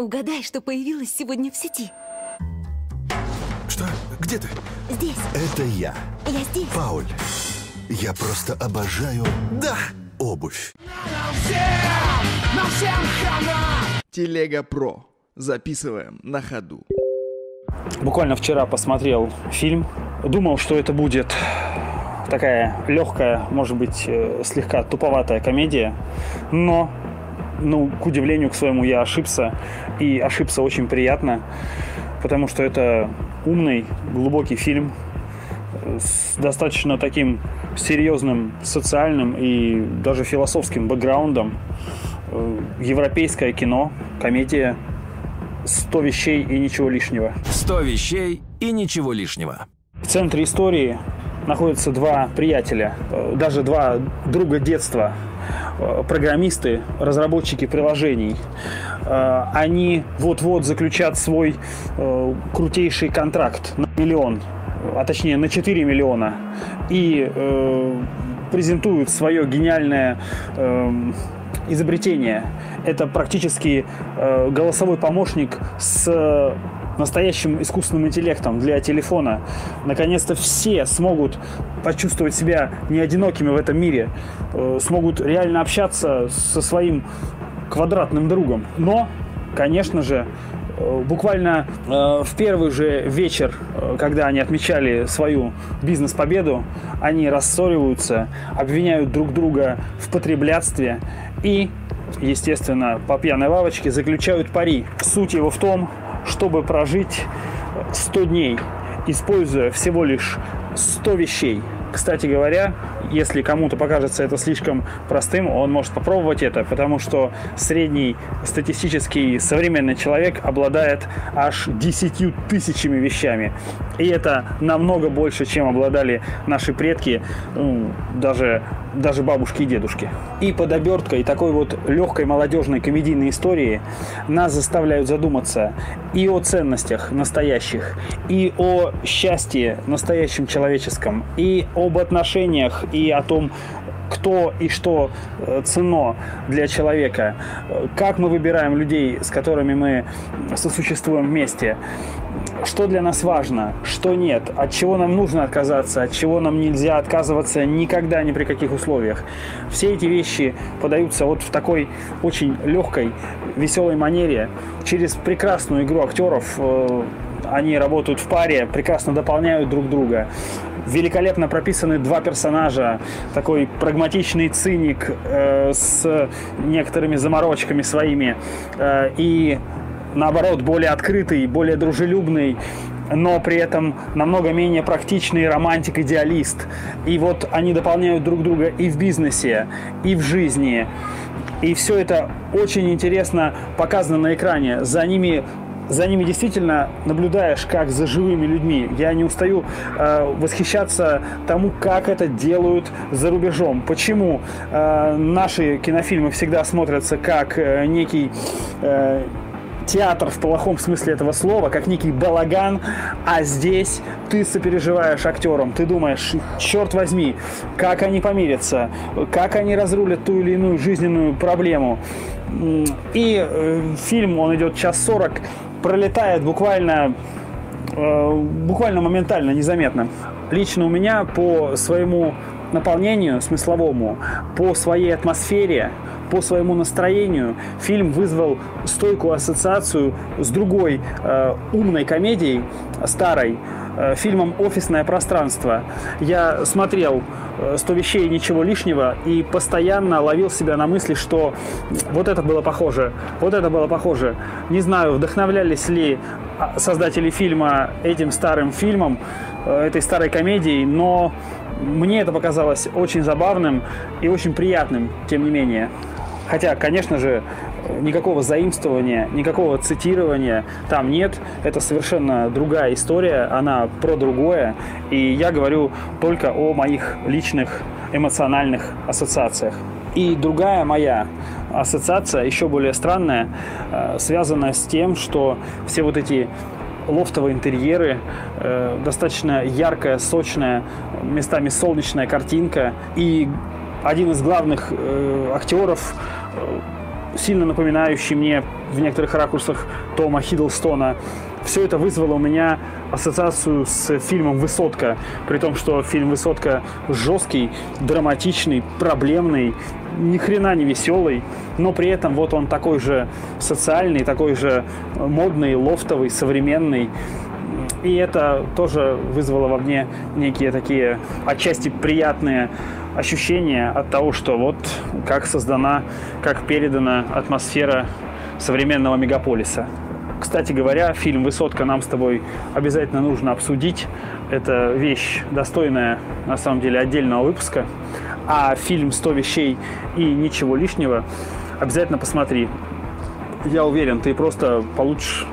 Угадай, что появилось сегодня в сети. Что? Где ты? Здесь. Это я, Я здесь. Пауль. Я просто обожаю... Да! Обувь. Телега Про. Записываем на ходу. Буквально вчера посмотрел фильм. Думал, что это будет такая легкая, может быть, э, слегка туповатая комедия. Но, ну, к удивлению к своему, я ошибся. И ошибся очень приятно, потому что это умный, глубокий фильм э, с достаточно таким серьезным социальным и даже философским бэкграундом. Э, Европейское кино, комедия, 100 вещей и ничего лишнего. 100 вещей и ничего лишнего. В центре истории находятся два приятеля, э, даже два друга детства, программисты, разработчики приложений. Э, Они вот-вот заключат свой э, крутейший контракт на миллион, а точнее на 4 миллиона, и э, презентуют свое гениальное эм, изобретение. Это практически э, голосовой помощник с э, настоящим искусственным интеллектом для телефона. Наконец-то все смогут почувствовать себя не одинокими в этом мире, э, смогут реально общаться со своим квадратным другом. Но, конечно же, э, буквально э, в первый же вечер, э, когда они отмечали свою бизнес-победу, они рассориваются, обвиняют друг друга в потреблятстве и, естественно, по пьяной лавочке заключают пари. Суть его в том, чтобы прожить 100 дней, используя всего лишь 100 вещей. Кстати говоря, если кому-то покажется это слишком простым, он может попробовать это, потому что средний статистический современный человек обладает аж 10 тысячами вещами. И это намного больше, чем обладали наши предки, ну, даже, даже бабушки и дедушки. И под оберткой такой вот легкой молодежной комедийной истории нас заставляют задуматься и о ценностях настоящих, и о счастье настоящем человеческом, и об отношениях, и о том, кто и что э, ценно для человека, как мы выбираем людей, с которыми мы сосуществуем вместе, что для нас важно, что нет, от чего нам нужно отказаться, от чего нам нельзя отказываться никогда, ни при каких условиях. Все эти вещи подаются вот в такой очень легкой, веселой манере, через прекрасную игру актеров. э, Они работают в паре, прекрасно дополняют друг друга. Великолепно прописаны два персонажа. Такой прагматичный циник э, с некоторыми заморочками своими. э, и наоборот, более открытый, более дружелюбный, но при этом намного менее практичный романтик-идеалист. И вот они дополняют друг друга и в бизнесе, и в жизни. И все это очень интересно показано на экране. За ними за ними действительно наблюдаешь, как за живыми людьми. Я не устаю э, восхищаться тому, как это делают за рубежом. Почему э, наши кинофильмы всегда смотрятся как э, некий э, театр в плохом смысле этого слова, как некий балаган, а здесь ты сопереживаешь актерам, ты думаешь, черт возьми, как они помирятся, как они разрулят ту или иную жизненную проблему. И э, фильм, он идет час сорок, пролетает буквально э, буквально моментально, незаметно. Лично у меня по своему наполнению смысловому, по своей атмосфере, по своему настроению фильм вызвал стойкую ассоциацию с другой э, умной комедией, старой, э, фильмом «Офисное пространство». Я смотрел э, «100 вещей и ничего лишнего» и постоянно ловил себя на мысли, что вот это было похоже, вот это было похоже. Не знаю, вдохновлялись ли а, создатели фильма этим старым фильмом, э, этой старой комедией, но мне это показалось очень забавным и очень приятным, тем не менее. Хотя, конечно же, никакого заимствования, никакого цитирования там нет. Это совершенно другая история, она про другое. И я говорю только о моих личных эмоциональных ассоциациях. И другая моя ассоциация, еще более странная, э, связана с тем, что все вот эти лофтовые интерьеры, э, достаточно яркая, сочная, местами солнечная картинка. И один из главных э, актеров, сильно напоминающий мне в некоторых ракурсах Тома Хиддлстона. Все это вызвало у меня ассоциацию с фильмом «Высотка», при том, что фильм «Высотка» жесткий, драматичный, проблемный, ни хрена не веселый, но при этом вот он такой же социальный, такой же модный, лофтовый, современный. И это тоже вызвало во мне некие такие отчасти приятные ощущения от того, что вот как создана, как передана атмосфера современного мегаполиса. Кстати говоря, фильм «Высотка» нам с тобой обязательно нужно обсудить. Это вещь достойная, на самом деле, отдельного выпуска. А фильм «100 вещей и ничего лишнего» обязательно посмотри. Я уверен, ты просто получишь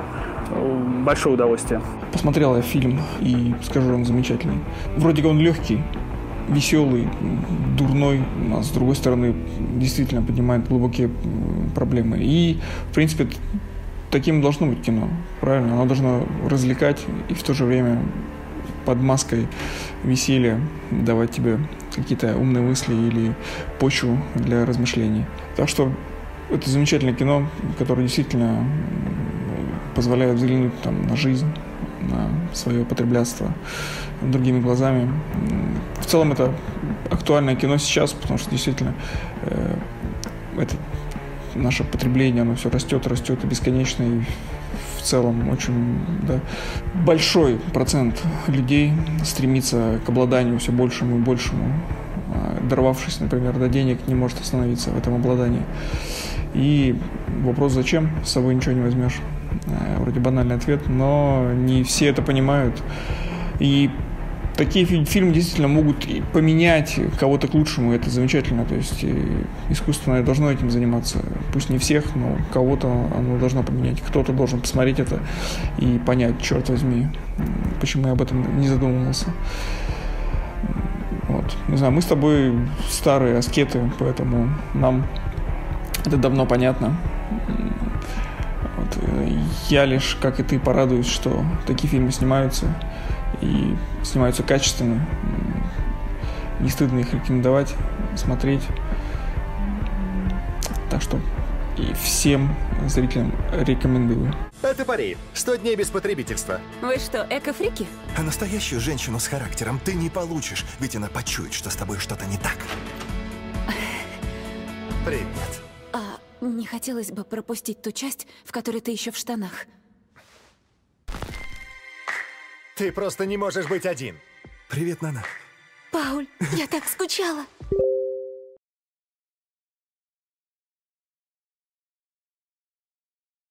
э, большое удовольствие. Посмотрел я фильм и скажу, он замечательный. Вроде как он легкий, веселый, дурной, а с другой стороны действительно поднимает глубокие проблемы. И, в принципе, таким должно быть кино, правильно? Оно должно развлекать и в то же время под маской веселья давать тебе какие-то умные мысли или почву для размышлений. Так что это замечательное кино, которое действительно позволяет взглянуть там, на жизнь, на свое потреблятство другими глазами. В целом это актуальное кино сейчас, потому что действительно э, это наше потребление, оно все растет, растет и бесконечно, и в целом очень да, большой процент людей стремится к обладанию все большему и большему, а, дорвавшись, например, до денег, не может остановиться в этом обладании. И вопрос, зачем, с собой ничего не возьмешь. Э, вроде банальный ответ, но не все это понимают. И такие фильмы действительно могут поменять кого-то к лучшему, это замечательно. То есть искусство должно этим заниматься. Пусть не всех, но кого-то оно должно поменять. Кто-то должен посмотреть это и понять, черт возьми, почему я об этом не задумывался. Вот. Не знаю, мы с тобой старые аскеты, поэтому нам это давно понятно. Я лишь, как и ты, порадуюсь, что такие фильмы снимаются и снимаются качественно. Не стыдно их рекомендовать, смотреть. Так что и всем зрителям рекомендую. Это пари. 100 дней без потребительства. Вы что, эко-фрики? А настоящую женщину с характером ты не получишь, ведь она почует, что с тобой что-то не так. Привет. Не хотелось бы пропустить ту часть, в которой ты еще в штанах. Ты просто не можешь быть один. Привет, Нана. Пауль, я так скучала.